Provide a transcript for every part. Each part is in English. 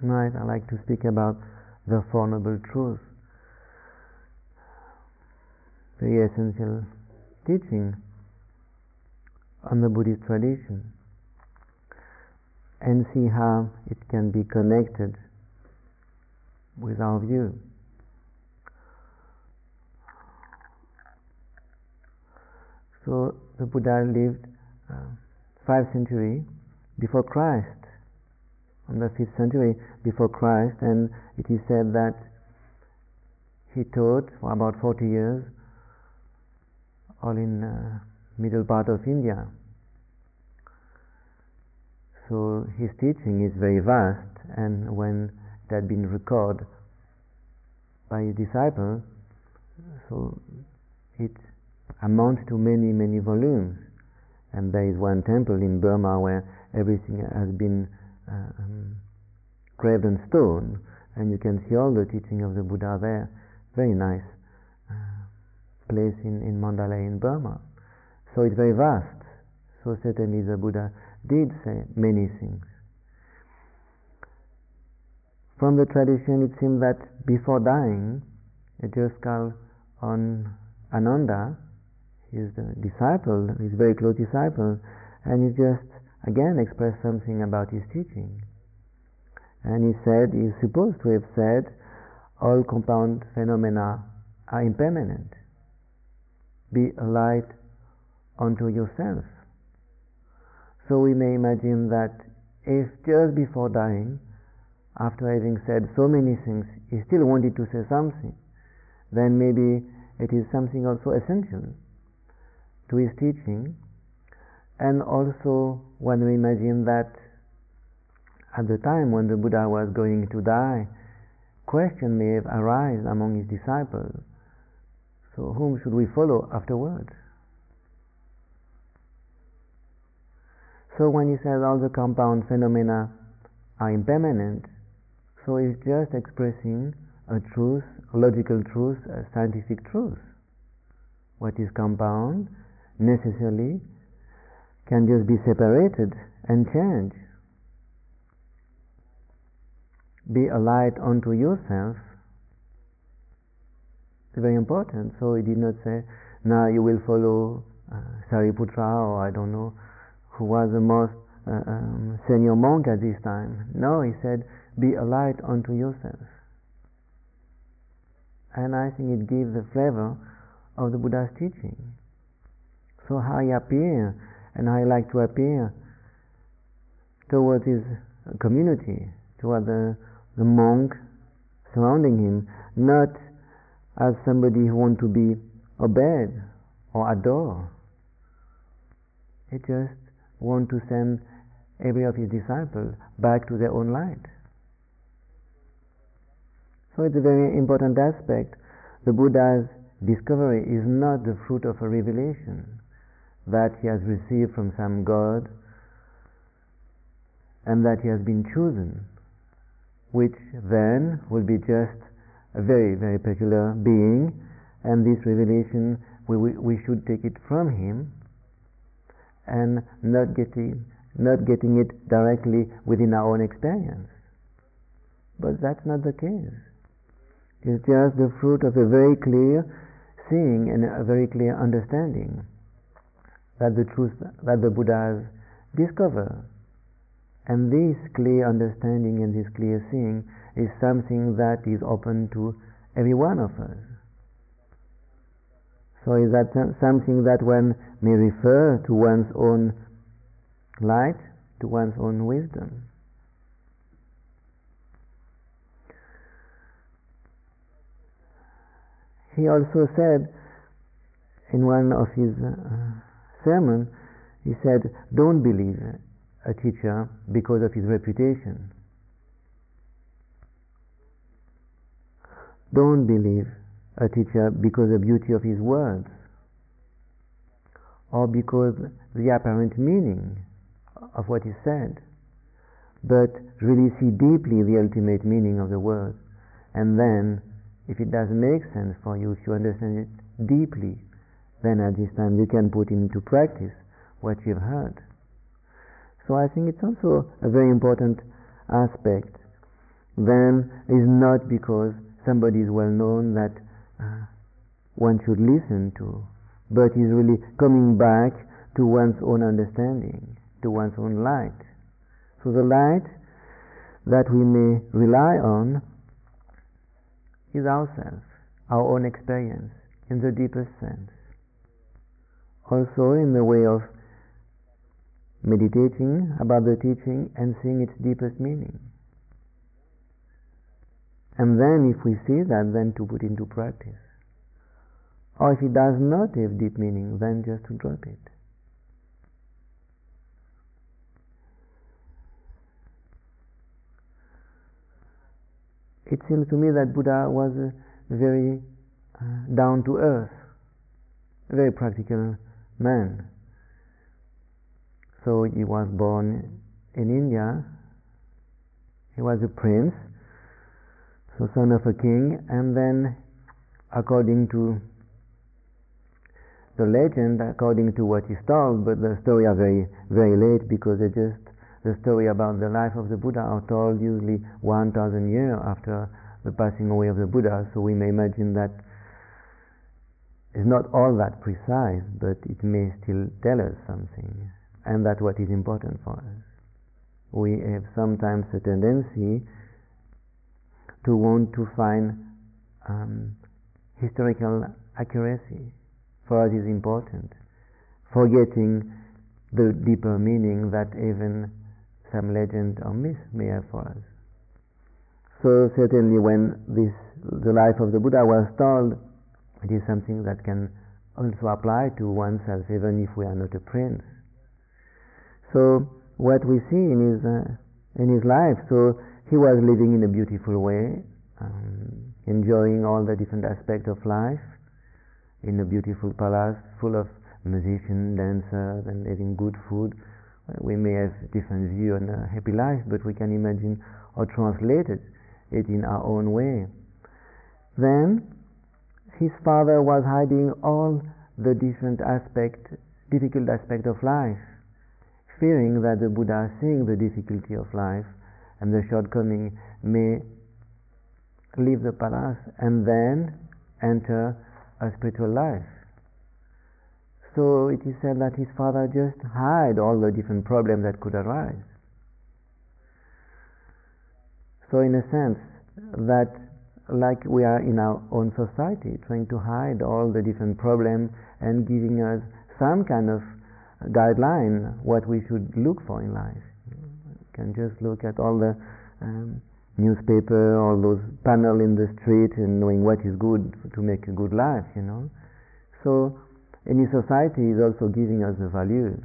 Tonight I'd like to speak about the Four Truths, the essential teaching on the Buddhist tradition, and see how it can be connected with our view. So the Buddha lived uh, five centuries before Christ, on the fifth century before Christ, and it is said that he taught for about 40 years, all in uh, middle part of India. So his teaching is very vast, and when it had been recorded by his disciples, so it amounts to many, many volumes. And there is one temple in Burma where everything has been uh, um, carved in stone, and you can see all the teaching of the Buddha there. Very nice uh, place in, in Mandalay in Burma. So it's very vast. So certainly the Buddha did say many things. From the tradition, it seems that before dying, it just on Ananda, his disciple, his very close disciple, and he just again expressed something about his teaching. And he said, he's supposed to have said, all compound phenomena are impermanent. Be a light unto yourself. So we may imagine that if just before dying, after having said so many things, he still wanted to say something, then maybe it is something also essential to his teaching. And also, when we imagine that at the time when the Buddha was going to die, question may have arisen among his disciples. So, whom should we follow afterwards? So, when he says all the compound phenomena are impermanent, so he's just expressing a truth, a logical truth, a scientific truth. What is compound necessarily can just be separated and change. Be a light unto yourself. It's very important. So he did not say, now you will follow uh, Sariputra or I don't know who was the most uh, um, senior monk at this time. No, he said, be a light unto yourself. And I think it gives the flavor of the Buddha's teaching. So how he appear and he like to appear towards his community, towards the, the monk surrounding him, not as somebody who want to be obeyed or adored. He just want to send every of his disciples back to their own light. So it's a very important aspect. The Buddha's discovery is not the fruit of a revelation that he has received from some God and that he has been chosen, which then will be just a very, very peculiar being, and this revelation we, we, we should take it from him and not getting, not getting it directly within our own experience. But that's not the case It's just the fruit of a very clear seeing and a very clear understanding that the truth that the Buddhas discover. And this clear understanding and this clear seeing is something that is open to every one of us. So is that something that one may refer to one's own light, to one's own wisdom? he also said in one of his uh, sermons, he said, Don't believe a teacher because of his reputation. Don't believe a teacher because of the beauty of his words or because the apparent meaning of what he said, but really see deeply the ultimate meaning of the words and then if it does make sense for you, if you understand it deeply, then at this time you can put into practice what you've heard. So I think it's also a very important aspect then is not because somebody is well known that uh, one should listen to, but is really coming back to one's own understanding, to one's own light. So the light that we may rely on is ourselves, our own experience in the deepest sense. Also in the way of meditating about the teaching and seeing its deepest meaning. And then if we see that, then to put into practice. Or if it does not have deep meaning, then just to drop it. It seems to me that Buddha was a very uh, down to earth, very practical man. So he was born in India. He was a prince, so son of a king, and then according to the legend, according to what is told, but the story are very, very late because they just the story about the life of the Buddha are told usually 1,000 years after the passing away of the Buddha. So we may imagine that it's not all that precise, but it may still tell us something, and that's what is important for us. We have sometimes a tendency to want to find um, historical accuracy. For us is important, forgetting the deeper meaning that even some legend or myth may have for us. So certainly when this the life of the Buddha was told, it is something that can also apply to oneself even if we are not a prince. So what we see in his uh, in his life, so he was living in a beautiful way, um, enjoying all the different aspects of life in a beautiful palace full of musicians, dancers, and having good food we may have different view on a happy life, but we can imagine or translate it, it in our own way. Then his father was hiding all the different aspect, difficult aspect of life, fearing that the Buddha, seeing the difficulty of life and the shortcoming, may leave the palace and then enter a spiritual life. So it is said that his father just hid all the different problems that could arise. So in a sense, that like we are in our own society, trying to hide all the different problems and giving us some kind of guideline what we should look for in life. You can just look at all the um, newspaper, all those panel in the street, and knowing what is good to make a good life. You know, so any society is also giving us the values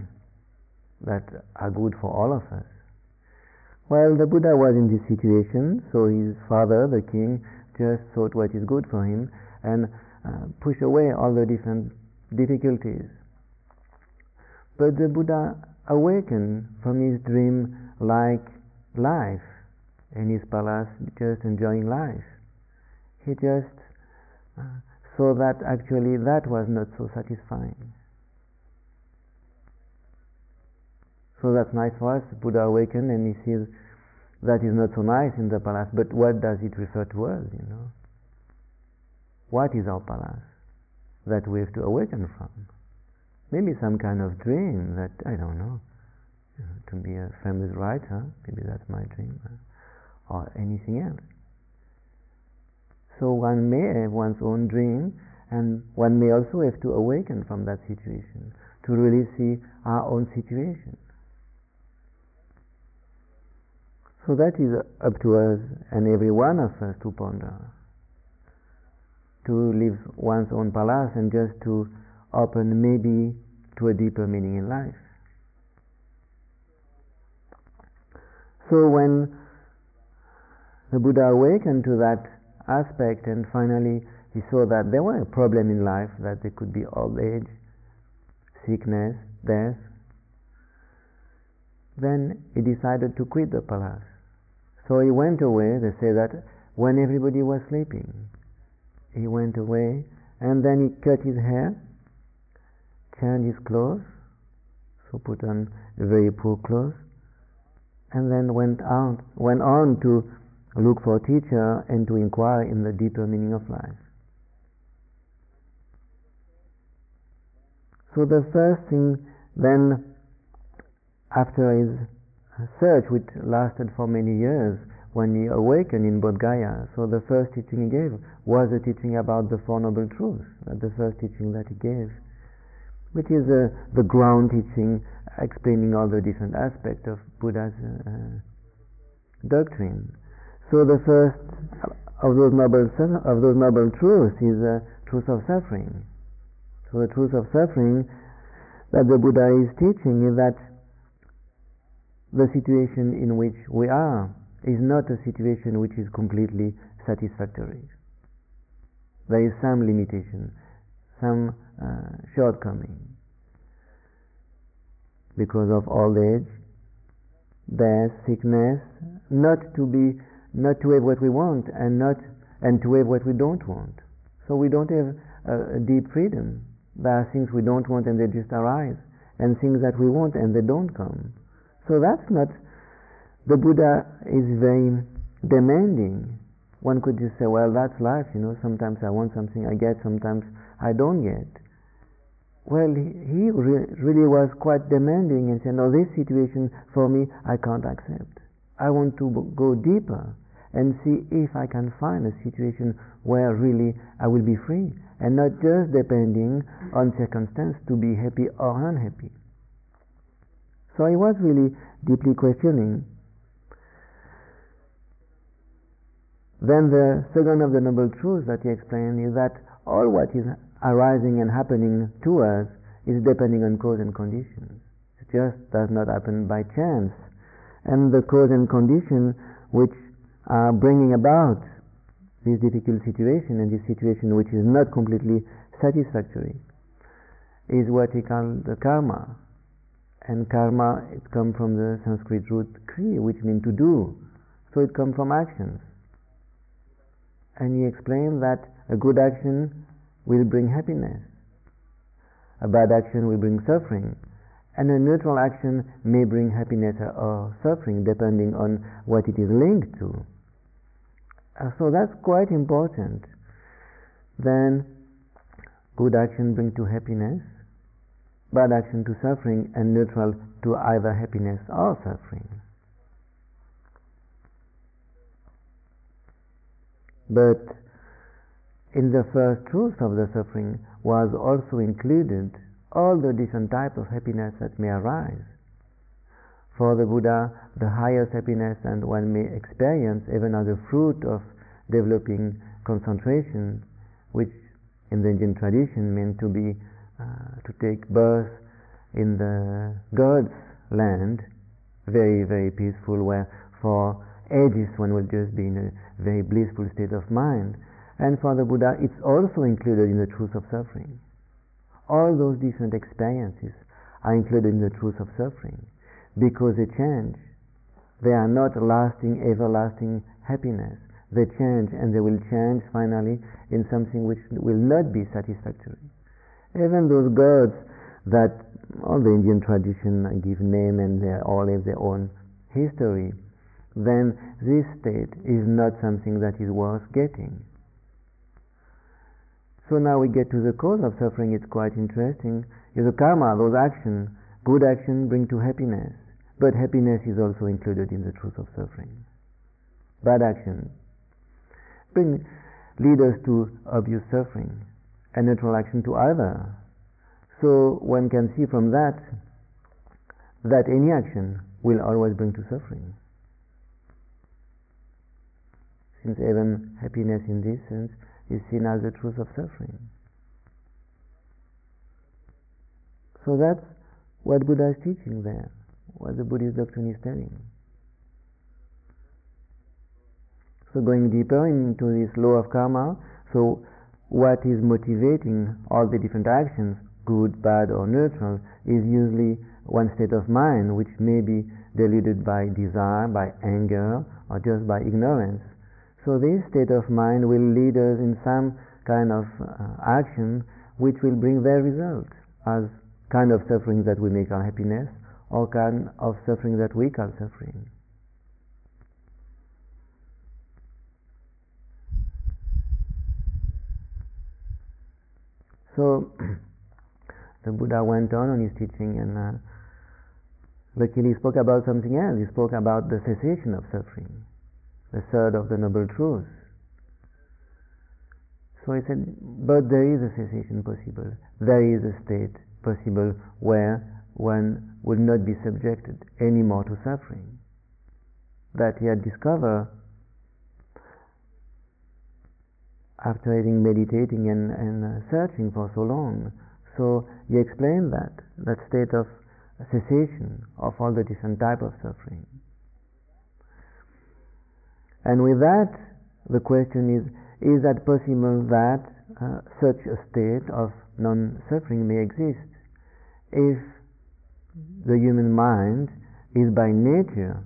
that are good for all of us. Well, the Buddha was in this situation, so his father, the king, just thought what is good for him and uh, push away all the different difficulties. But the Buddha awakened from his dream like life in his palace, just enjoying life. He just uh, so that actually that was not so satisfying. So that's nice for us. Buddha awakened and he sees that is not so nice in the palace, but what does it refer to us, you know? What is our palace that we have to awaken from? Maybe some kind of dream that, I don't know, to be a famous writer, maybe that's my dream, uh, or anything else. So one may have one's own dream, and one may also have to awaken from that situation to really see our own situation. So that is up to us and every one of us to ponder. To live one's own palace and just to open maybe to a deeper meaning in life. So when the Buddha awakened to that aspect, and finally he saw that there were a problem in life, that there could be old age, sickness, death. Then he decided to quit the palace. So he went away, they say that when everybody was sleeping, he went away and then he cut his hair, changed his clothes, so put on very poor clothes, and then went out, went on to look for a teacher and to inquire in the deeper meaning of life. So the first thing then after his search which lasted for many years when he awakened in Bodh Gaya. So the first teaching he gave was a teaching about the Four Noble Truths, the first teaching that he gave, which is uh, the ground teaching explaining all the different aspects of Buddha's uh, doctrine. So the first of those noble of those noble truths is the truth of suffering. So the truth of suffering that the Buddha is teaching is that the situation in which we are is not a situation which is completely satisfactory. There is some limitation, some uh, shortcoming. Because of old age, death, sickness, not to be, not to have what we want, and not, and to have what we don't want. So we don't have a, a deep freedom. There are things we don't want and they just arise, and things that we want and they don't come. So that's not the Buddha is very demanding. One could just say, well, that's life, you know, sometimes I want something, I get, sometimes I don't get. Well, he re- really was quite demanding and said, no, this situation for me, I can't accept. I want to b- go deeper and see if I can find a situation where really I will be free and not just depending on circumstance to be happy or unhappy. So he was really deeply questioning Then the second of the Noble Truths that he explained is that all what is arising and happening to us is depending on cause and conditions. It just does not happen by chance. And the cause and condition which are bringing about this difficult situation and this situation which is not completely satisfactory is what he called the karma. And karma, it comes from the Sanskrit root kri, which means to do. So it comes from actions and he explained that a good action will bring happiness, a bad action will bring suffering, and a neutral action may bring happiness or suffering depending on what it is linked to. Uh, so that's quite important. Then, good action bring to happiness, bad action to suffering, and neutral to either happiness or suffering. But in the first truth of the suffering was also included all the different types of happiness that may arise. For the Buddha, the highest happiness and one may experience even as a fruit of developing concentration, which in the Indian tradition meant to be uh, to take birth in the God's land, very very peaceful, where for ages one will just be in a very blissful state of mind. And for the Buddha, it's also included in the truth of suffering. All those different experiences are included in the truth of suffering because they change. They are not lasting, everlasting happiness. They change and they will change finally in something which will not be satisfactory. Even those gods that all the Indian tradition give name and they all have their own history then this state is not something that is worth getting. So now we get to the cause of suffering, it's quite interesting. The karma, those actions, good action bring to happiness, but happiness is also included in the truth of suffering. Bad action bring lead us to obvious suffering, and neutral action to either. So one can see from that that any action will always bring to suffering since even happiness in this sense is seen as the truth of suffering. So that's what Buddha is teaching there, what the Buddhist doctrine is telling. So going deeper into this law of karma, so what is motivating all the different actions, good, bad, or neutral, is usually one state of mind which may be deluded by desire, by anger, or just by ignorance. So this state of mind will lead us in some kind of uh, action which will bring their result as kind of suffering that we make our happiness or kind of suffering that we call suffering. So the Buddha went on on his teaching and uh, luckily he spoke about something else. He spoke about the cessation of suffering, the third of the Noble Truths. So he said, but there is a cessation possible. There is a state possible where one would not be subjected anymore to suffering. That he had discovered after having meditating and, and uh, searching for so long. So he explained that, that state of cessation of all the different type of suffering. And with that, the question is, is that possible that uh, such a state of non-suffering may exist if the human mind is by nature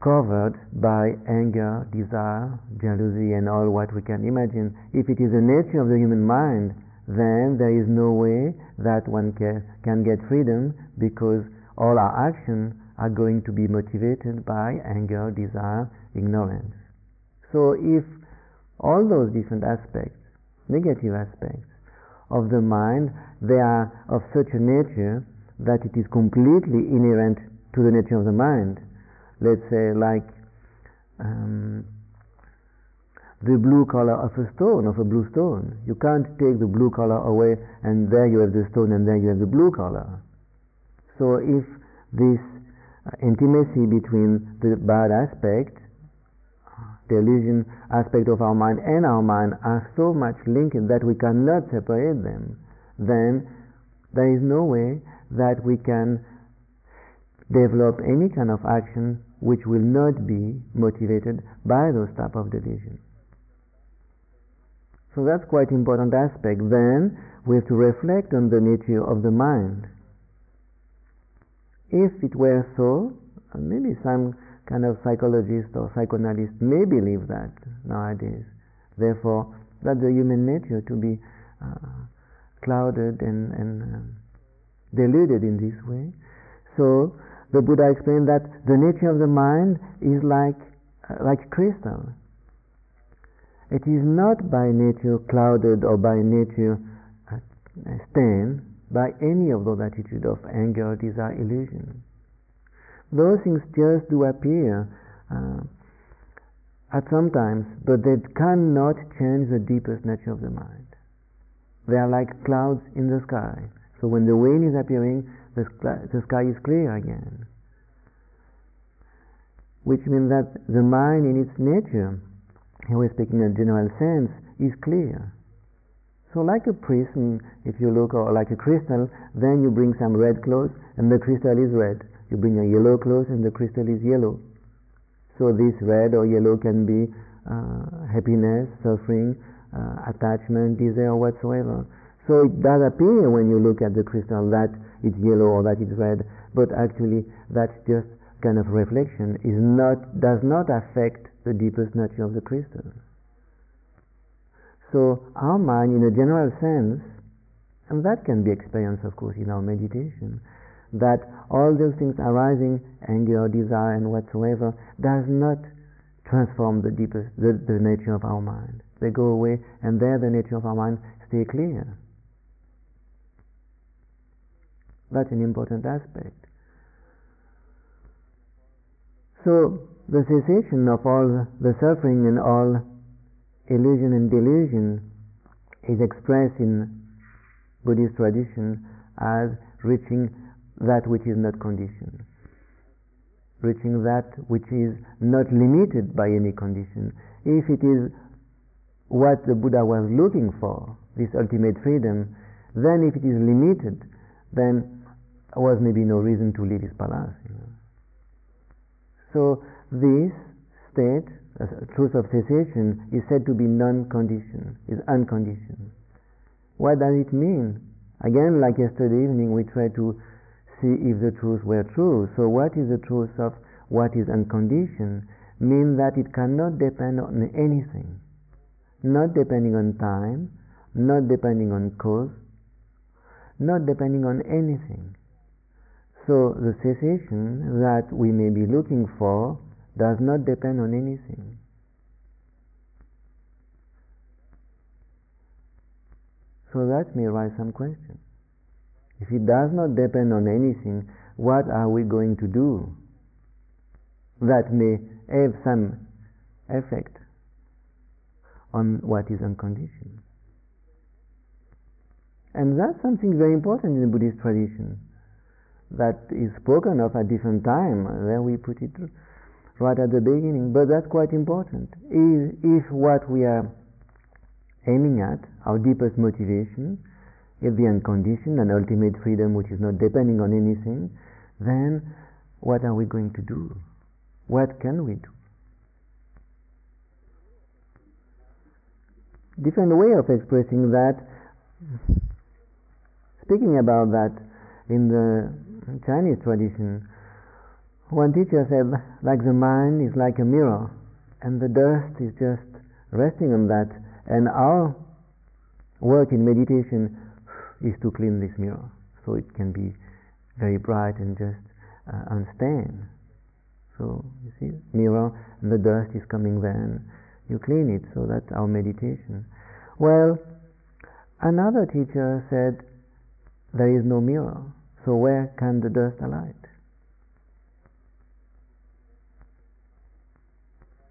covered by anger, desire, jealousy, and all what we can imagine. If it is the nature of the human mind, then there is no way that one can, can get freedom because all our actions are going to be motivated by anger, desire, ignorance. So if all those different aspects, negative aspects of the mind, they are of such a nature that it is completely inherent to the nature of the mind. Let's say like um, the blue color of a stone, of a blue stone. You can't take the blue color away and there you have the stone and there you have the blue color. So if this uh, intimacy between the bad aspect the illusion aspect of our mind and our mind are so much linked that we cannot separate them, then there is no way that we can develop any kind of action which will not be motivated by those type of delusions. So that's quite important aspect. Then we have to reflect on the nature of the mind. If it were so, maybe some kind of psychologist or psychoanalyst may believe that nowadays. Therefore, that the human nature to be uh, clouded and, and um, deluded in this way. So the Buddha explained that the nature of the mind is like uh, like crystal. It is not by nature clouded or by nature uh, stained by any of those attitudes of anger, desire, illusion those things just do appear uh, at some times, but they cannot change the deepest nature of the mind. They are like clouds in the sky. So when the wind is appearing, the, sky is clear again. Which means that the mind in its nature, here we're speaking in a general sense, is clear. So like a prism, if you look, or like a crystal, then you bring some red clothes and the crystal is red. You bring a yellow clothes and the crystal is yellow. So this red or yellow can be uh, happiness, suffering, uh, attachment, desire, whatsoever. So it does appear when you look at the crystal that it's yellow or that it's red, but actually that's just kind of reflection is not does not affect the deepest nature of the crystal. So our mind, in a general sense, and that can be experienced, of course, in our meditation, that all those things arising, anger, desire, and whatsoever, does not transform the deepest, the, the nature of our mind. They go away, and there the nature of our mind stay clear. That's an important aspect. So, the cessation of all the suffering and all illusion and delusion is expressed in Buddhist tradition as reaching that which is not conditioned, reaching that which is not limited by any condition. If it is what the Buddha was looking for, this ultimate freedom, then if it is limited, then was maybe no reason to leave his palace. You know. So this state, a truth of cessation, is said to be non-conditioned, is unconditioned. What does it mean? Again, like yesterday evening, we tried to see if the truth were true. So what is the truth of what is unconditioned? Mean that it cannot depend on anything. Not depending on time, not depending on cause, not depending on anything. So the cessation that we may be looking for does not depend on anything. So that may raise some questions. If it does not depend on anything, what are we going to do that may have some effect on what is unconditioned? And that's something very important in the Buddhist tradition that is spoken of at different time. There we put it right at the beginning, but that's quite important. Is if what we are aiming at, our deepest motivation, is the unconditioned and ultimate freedom which is not depending on anything, then what are we going to do? What can we do? Different way of expressing that. Speaking about that in the Chinese tradition, one teacher said, like the mind is like a mirror, and the dust is just resting on that, and our work in meditation is to clean this mirror so it can be very bright and just uh, unstained. So you see, mirror and the dust is coming there and you clean it. So that's our meditation. Well, another teacher said there is no mirror. So where can the dust alight?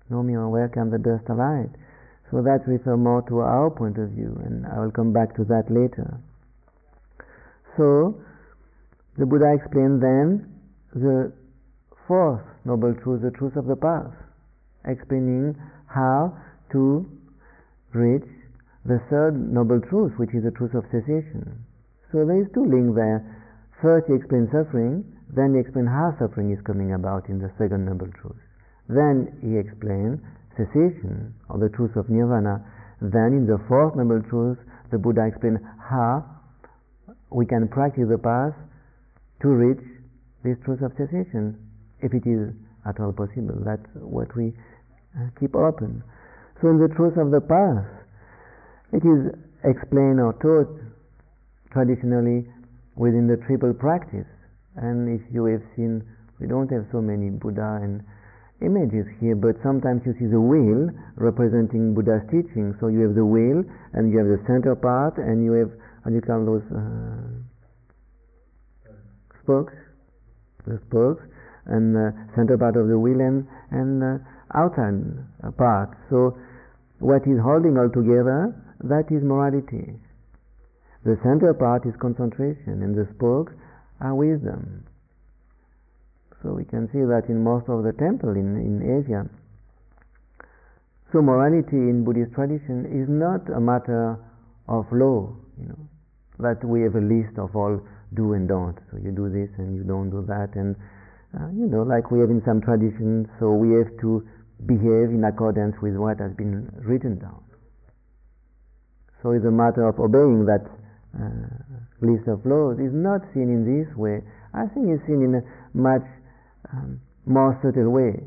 No mirror, where can the dust alight? So that refers more to our point of view, and I will come back to that later. So, the Buddha explained then the fourth Noble Truth, the truth of the path, explaining how to reach the third Noble Truth, which is the truth of cessation. So there is two links there. First he explains suffering, then he explains how suffering is coming about in the second Noble Truth. Then he explains cessation, or the truth of nirvana. Then in the fourth Noble Truth, the Buddha explains how we can practice the path to reach this truth of cessation, if it is at all possible. That's what we uh, keep open. So, in the truth of the path, it is explained or taught traditionally within the triple practice. And if you have seen, we don't have so many Buddha and images here, but sometimes you see the wheel representing Buddha's teaching. So you have the wheel, and you have the center part, and you have how do you call those uh, spokes? The spokes and the center part of the wheel and, and the outside part. So what is holding all together, that is morality. The center part is concentration and the spokes are wisdom. So we can see that in most of the temple in, in Asia. So morality in Buddhist tradition is not a matter of law, you know, that we have a list of all do and don't. So you do this and you don't do that, and uh, you know, like we have in some traditions. So we have to behave in accordance with what has been written down. So it's a matter of obeying that uh, list of laws. Is not seen in this way. I think it's seen in a much um, more subtle way.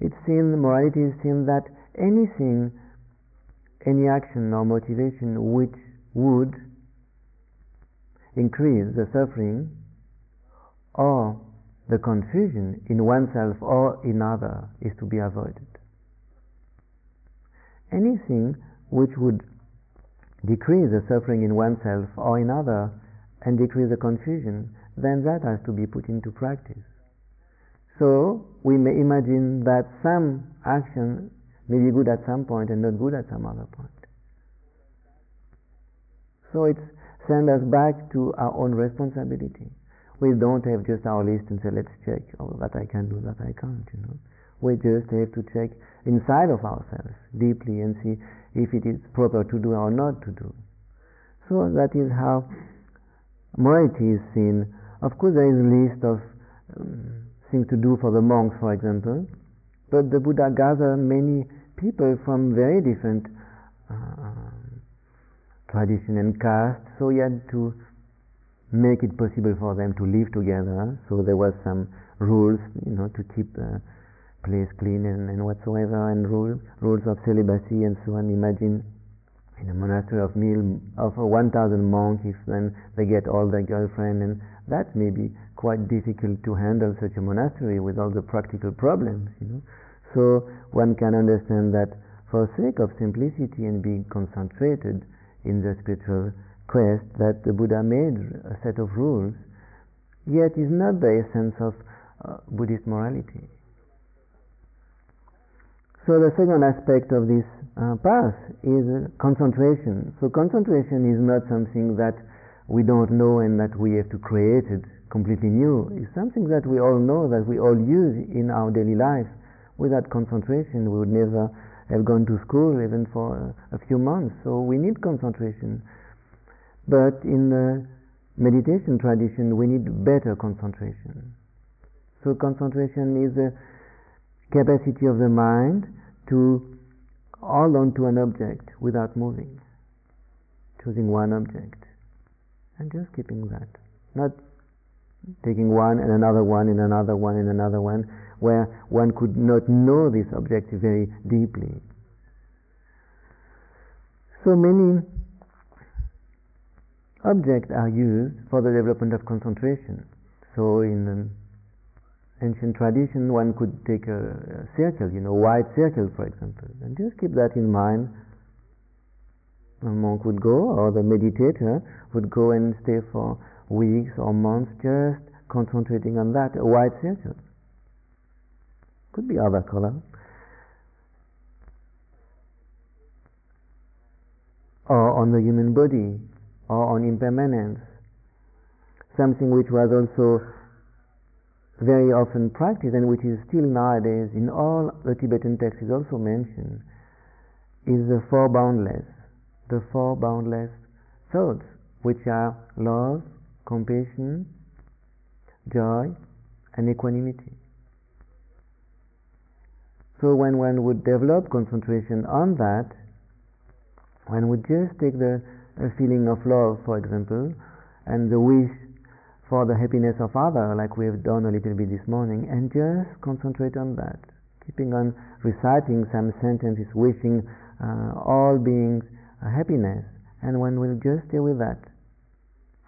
It's seen morality is seen that anything, any action or motivation which would increase the suffering or the confusion in oneself or in other is to be avoided. Anything which would decrease the suffering in oneself or in other and decrease the confusion, then that has to be put into practice. So we may imagine that some action may be good at some point and not good at some other point. So it sends us back to our own responsibility. We don't have just our list and say, let's check oh, that I can do, that I can't, you know. We just have to check inside of ourselves deeply and see if it is proper to do or not to do. So that is how morality is seen. Of course, there is a list of um, things to do for the monks, for example, but the Buddha gathered many people from very different uh, tradition and caste, so he had to make it possible for them to live together. So there was some rules, you know, to keep the place clean and, and whatsoever, and rule, rules of celibacy and so on. Imagine in a monastery of mil, of 1,000 monks, if then they get all their girlfriend, and that may be quite difficult to handle such a monastery with all the practical problems, you know. So one can understand that for sake of simplicity and being concentrated, in the spiritual quest that the Buddha made a set of rules, yet is not the essence of uh, Buddhist morality. So the second aspect of this uh, path is uh, concentration. So concentration is not something that we don't know and that we have to create it completely new. It's something that we all know, that we all use in our daily life. Without concentration, we would never have gone to school even for a few months. So we need concentration. But in the meditation tradition, we need better concentration. So concentration is the capacity of the mind to hold on to an object without moving, choosing one object, and just keeping that. Not taking one and another one and another one and another one, where one could not know this object very deeply. So many objects are used for the development of concentration. So in ancient tradition, one could take a, a circle, you know, white circle, for example, and just keep that in mind. A monk would go, or the meditator would go and stay for weeks or months just concentrating on that, a white circle. Could be other color. Or on the human body, or on impermanence. Something which was also very often practiced and which is still nowadays in all the Tibetan texts is also mentioned is the four boundless, the four boundless thoughts, which are love, compassion, joy, and equanimity. So when one would develop concentration on that, one would just take the feeling of love, for example, and the wish for the happiness of others, like we have done a little bit this morning, and just concentrate on that, keeping on reciting some sentences, wishing uh, all beings happiness, and one will just stay with that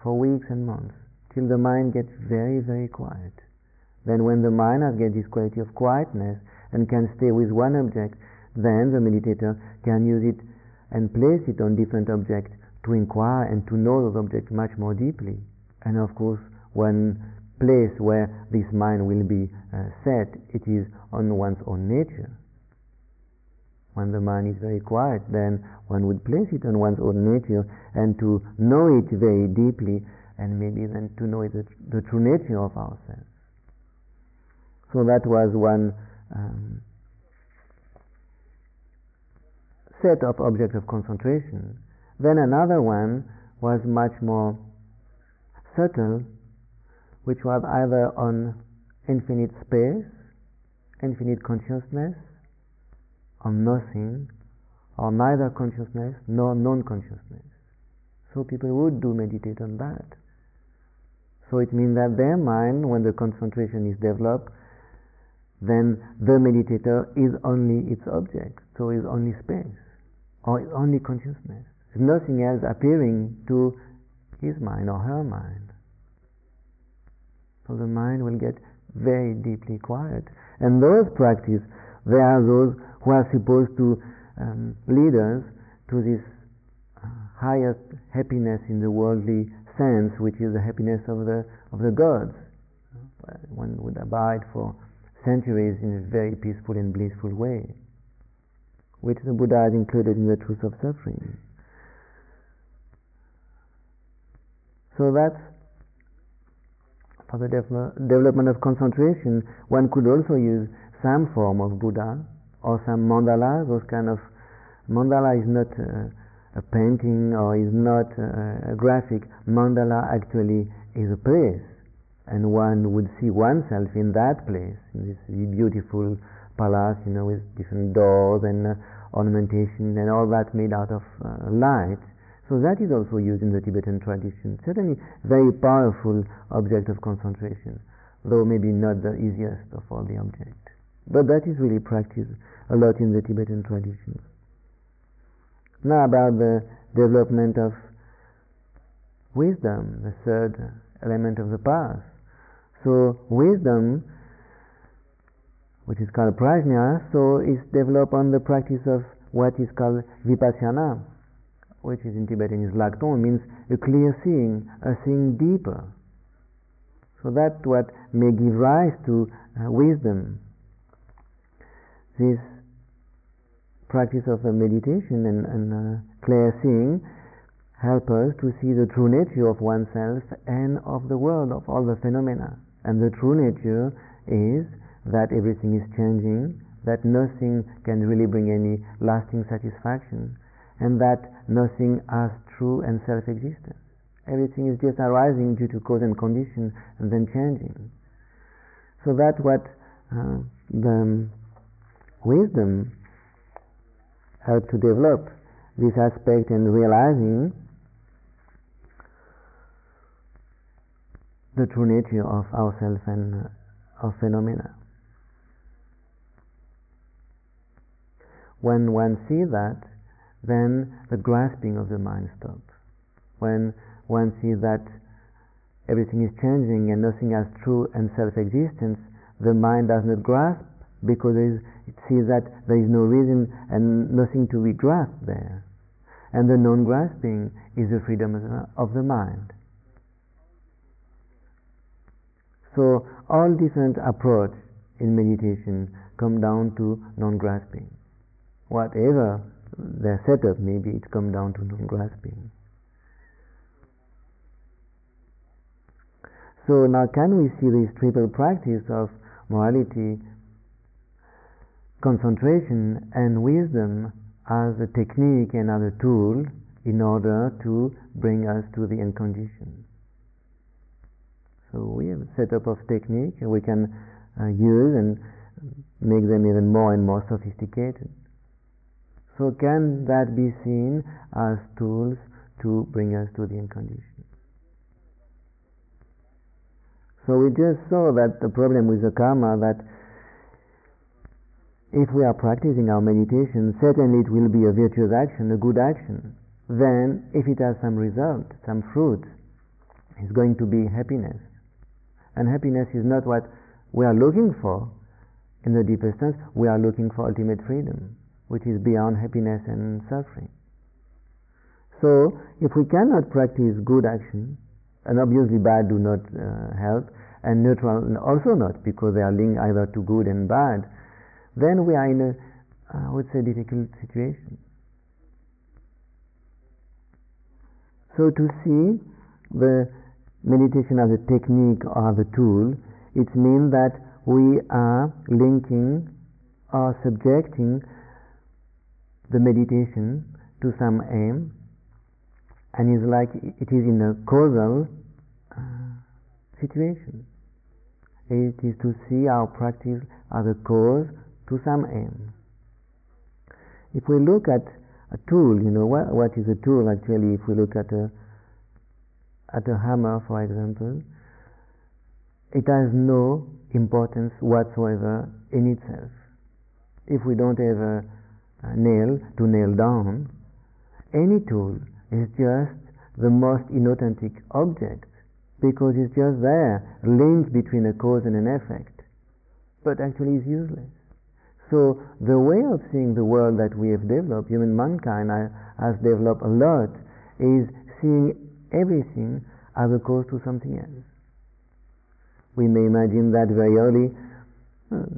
for weeks and months till the mind gets very, very quiet. Then, when the mind has get this quality of quietness, and can stay with one object, then the meditator can use it and place it on different objects to inquire and to know those objects much more deeply. And of course, one place where this mind will be uh, set, it is on one's own nature. When the mind is very quiet, then one would place it on one's own nature and to know it very deeply, and maybe then to know the, the true nature of ourselves. So that was one um, set of objects of concentration. Then another one was much more subtle, which was either on infinite space, infinite consciousness, on nothing, or neither consciousness nor non consciousness. So people would do meditate on that. So it means that their mind, when the concentration is developed, then the meditator is only its object, so is only space, or is only consciousness. There's nothing else appearing to his mind or her mind. So the mind will get very deeply quiet. And those practice, they are those who are supposed to um, lead us to this uh, highest happiness in the worldly sense, which is the happiness of the of the gods. One would abide for centuries in a very peaceful and blissful way, which the Buddha has included in the truth of suffering. So that's for the development of concentration. One could also use some form of Buddha or some mandala. Those kind of mandala is not uh, a painting or is not uh, a graphic. Mandala actually is a place and one would see oneself in that place, in this beautiful palace, you know, with different doors and uh, ornamentation and all that made out of uh, light. So that is also used in the Tibetan tradition. Certainly, very powerful object of concentration, though maybe not the easiest of all the objects. But that is really practiced a lot in the Tibetan tradition. Now about the development of wisdom, the third element of the path. So wisdom, which is called prajna, so is developed on the practice of what is called vipassana, which is in Tibetan is lhaktong, means a clear seeing, a seeing deeper. So that's what may give rise to uh, wisdom. This practice of meditation and, and uh, clear seeing help us to see the true nature of oneself and of the world, of all the phenomena. And the true nature is that everything is changing, that nothing can really bring any lasting satisfaction, and that nothing has true and self-existence. Everything is just arising due to cause and condition and then changing. So that's what uh, the wisdom helped to develop this aspect and realizing the true nature of ourselves and uh, of phenomena. When one sees that, then the grasping of the mind stops. When one sees that everything is changing and nothing has true and self-existence, the mind does not grasp because it sees that there is no reason and nothing to be grasped there. And the non-grasping is the freedom of the mind. So all different approach in meditation come down to non-grasping. Whatever their setup, maybe it come down to non-grasping. So now can we see this triple practice of morality, concentration and wisdom as a technique and as a tool in order to bring us to the unconditioned. So we have a setup of technique we can uh, use and make them even more and more sophisticated. So can that be seen as tools to bring us to the unconditioned? So we just saw that the problem with the karma that if we are practicing our meditation, certainly it will be a virtuous action, a good action. Then, if it has some result, some fruit, it's going to be happiness. And happiness is not what we are looking for in the deepest sense. We are looking for ultimate freedom, which is beyond happiness and suffering. So, if we cannot practice good action, and obviously bad do not uh, help, and neutral also not, because they are linked either to good and bad, then we are in a, I would say, difficult situation. So to see the meditation as a technique or as a tool, it means that we are linking or subjecting the meditation to some aim and it's like it is in a causal uh, situation. It is to see our practice as a cause to some aim. If we look at a tool, you know, what, what is a tool actually? If we look at a at a hammer, for example, it has no importance whatsoever in itself. If we don't a nail to nail down, any tool is just the most inauthentic object because it's just there, linked between a cause and an effect, but actually is useless. So the way of seeing the world that we have developed, human mankind has developed a lot, is seeing everything as a cause to something else. We may imagine that very early, uh,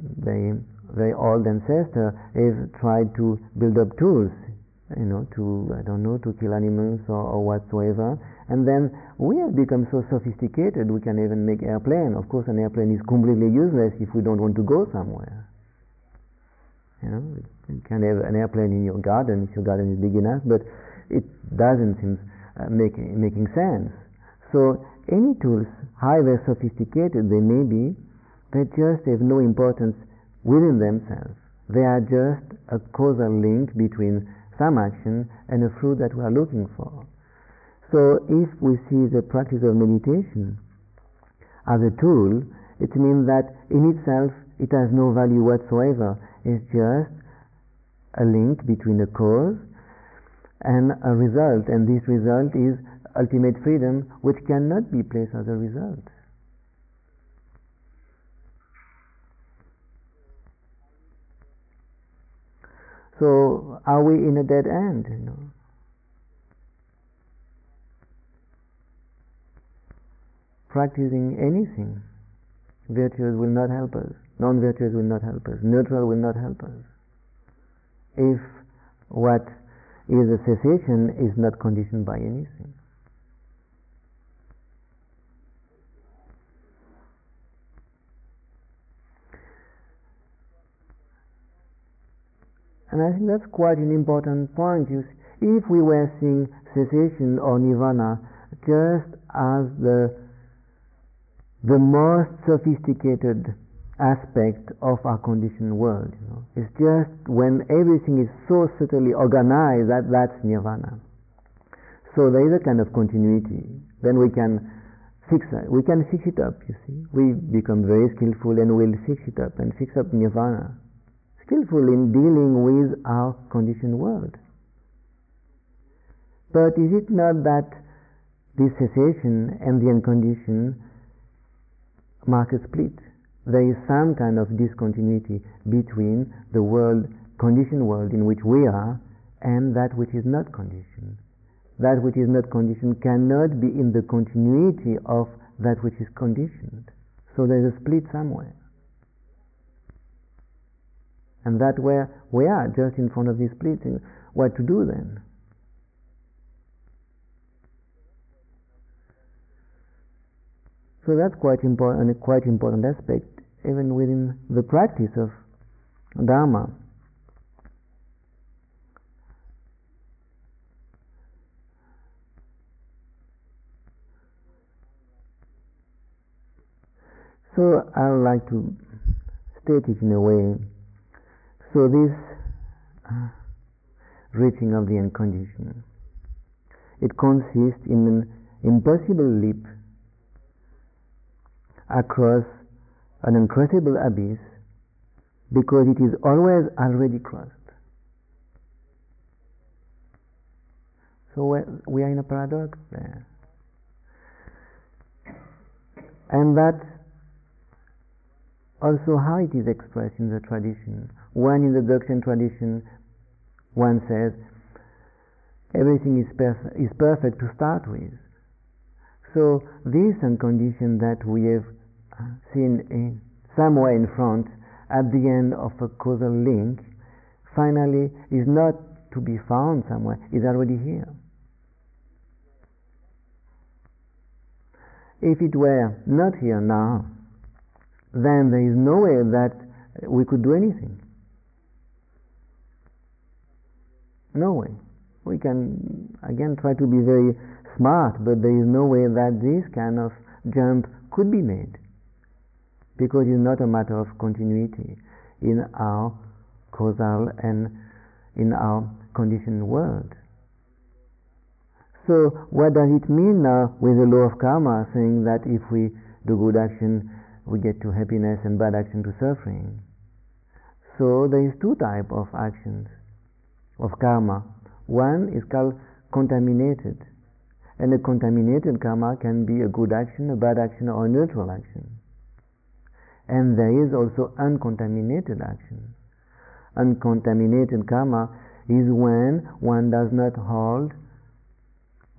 very, old ancestor have tried to build up tools you know, to, I don't know, to kill animals or, or whatsoever. And then we have become so sophisticated we can even make airplane. Of course, an airplane is completely useless if we don't want to go somewhere. You know, you can have an airplane in your garden if your garden is big enough, but it doesn't seem uh, make, making sense. So any tools, however sophisticated they may be, they just have no importance within themselves. They are just a causal link between some action and a fruit that we are looking for. So if we see the practice of meditation as a tool, it means that in itself it has no value whatsoever. It's just a link between a cause and a result, and this result is ultimate freedom, which cannot be placed as a result. So are we in a dead end? You know? Practicing anything, virtuous will not help us. Non-virtuous will not help us. Neutral will not help us. If what is a cessation is not conditioned by anything. And I think that's quite an important point. If we were seeing cessation or nirvana just as the the most sophisticated aspect of our conditioned world. You know. It's just when everything is so subtly organized that that's nirvana. So there is a kind of continuity. Then we can fix it. We can fix it up, you see. We become very skillful and we'll fix it up and fix up nirvana. Skillful in dealing with our conditioned world. But is it not that this cessation and the unconditioned mark a split? there is some kind of discontinuity between the world, conditioned world in which we are, and that which is not conditioned. That which is not conditioned cannot be in the continuity of that which is conditioned. So there is a split somewhere. And that where we are, just in front of this split, what to do then? So that's quite important, a quite important aspect even within the practice of Dharma. So I would like to state it in a way. So this uh, reaching of the unconditional, it consists in an impossible leap across an incredible abyss because it is always already crossed. So we are in a paradox there. And that's also how it is expressed in the tradition. One in the Dzogchen tradition, one says, everything is, perf- is perfect to start with. So this unconditioned that we have seen in somewhere in front at the end of a causal link finally is not to be found somewhere, is already here. If it were not here now, then there is no way that we could do anything. No way. We can again try to be very smart, but there is no way that this kind of jump could be made because it's not a matter of continuity in our causal and in our conditioned world. So, what does it mean now with the law of karma saying that if we do good action, we get to happiness and bad action to suffering? So, there is two type of actions of karma. One is called contaminated, and a contaminated karma can be a good action, a bad action, or a neutral action and there is also uncontaminated action. Uncontaminated karma is when one does not hold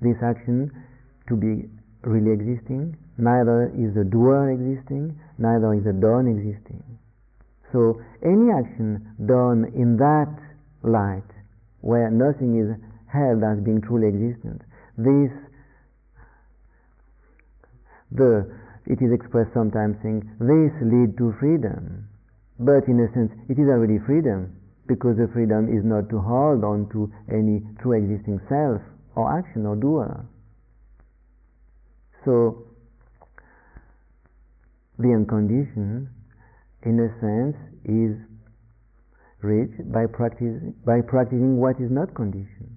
this action to be really existing, neither is the doer existing, neither is the done existing. So any action done in that light, where nothing is held as being truly existent, this the it is expressed sometimes saying, this lead to freedom. But in a sense, it is already freedom, because the freedom is not to hold on to any true existing self, or action, or doer. So, the unconditioned, in a sense, is reached by, practice, by practicing what is not conditioned.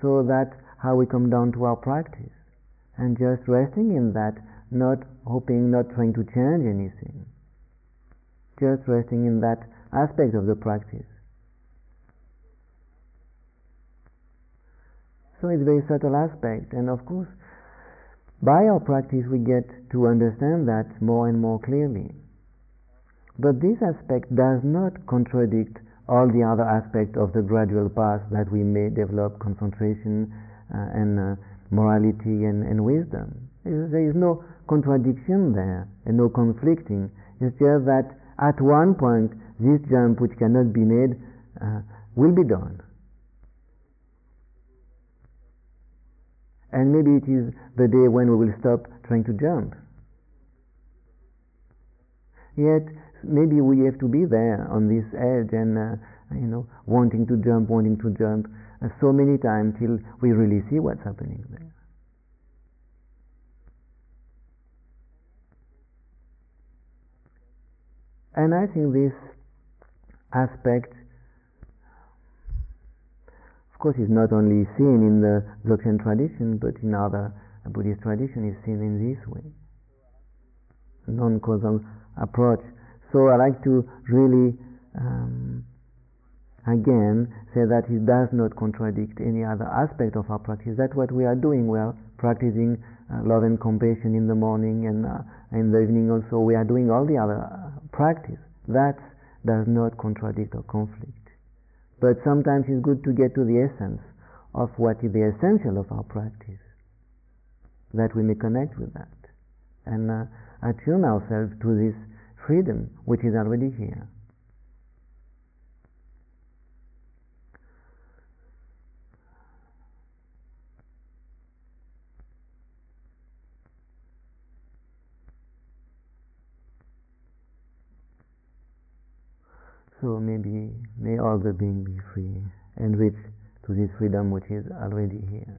So that's how we come down to our practice and just resting in that, not hoping, not trying to change anything. Just resting in that aspect of the practice. So it's a very subtle aspect, and of course, by our practice we get to understand that more and more clearly. But this aspect does not contradict all the other aspects of the gradual path that we may develop concentration uh, and uh, morality and, and wisdom. There is no contradiction there and no conflicting. It's just that at one point this jump which cannot be made uh, will be done. And maybe it is the day when we will stop trying to jump. Yet maybe we have to be there on this edge and uh, you know wanting to jump, wanting to jump uh, so many times till we really see what's happening there. And I think this aspect, course, is not only seen in the Dzogchen tradition, but in other Buddhist tradition is seen in this way. Non-causal approach. So I like to really, um, again, say that it does not contradict any other aspect of our practice. That's what we are doing. We are practicing uh, love and compassion in the morning and uh, in the evening also. We are doing all the other uh, practice. That does not contradict or conflict. But sometimes it's good to get to the essence of what is the essential of our practice, that we may connect with that and uh, attune ourselves to this freedom which is already here. So maybe may all the being be free and reach to this freedom which is already here.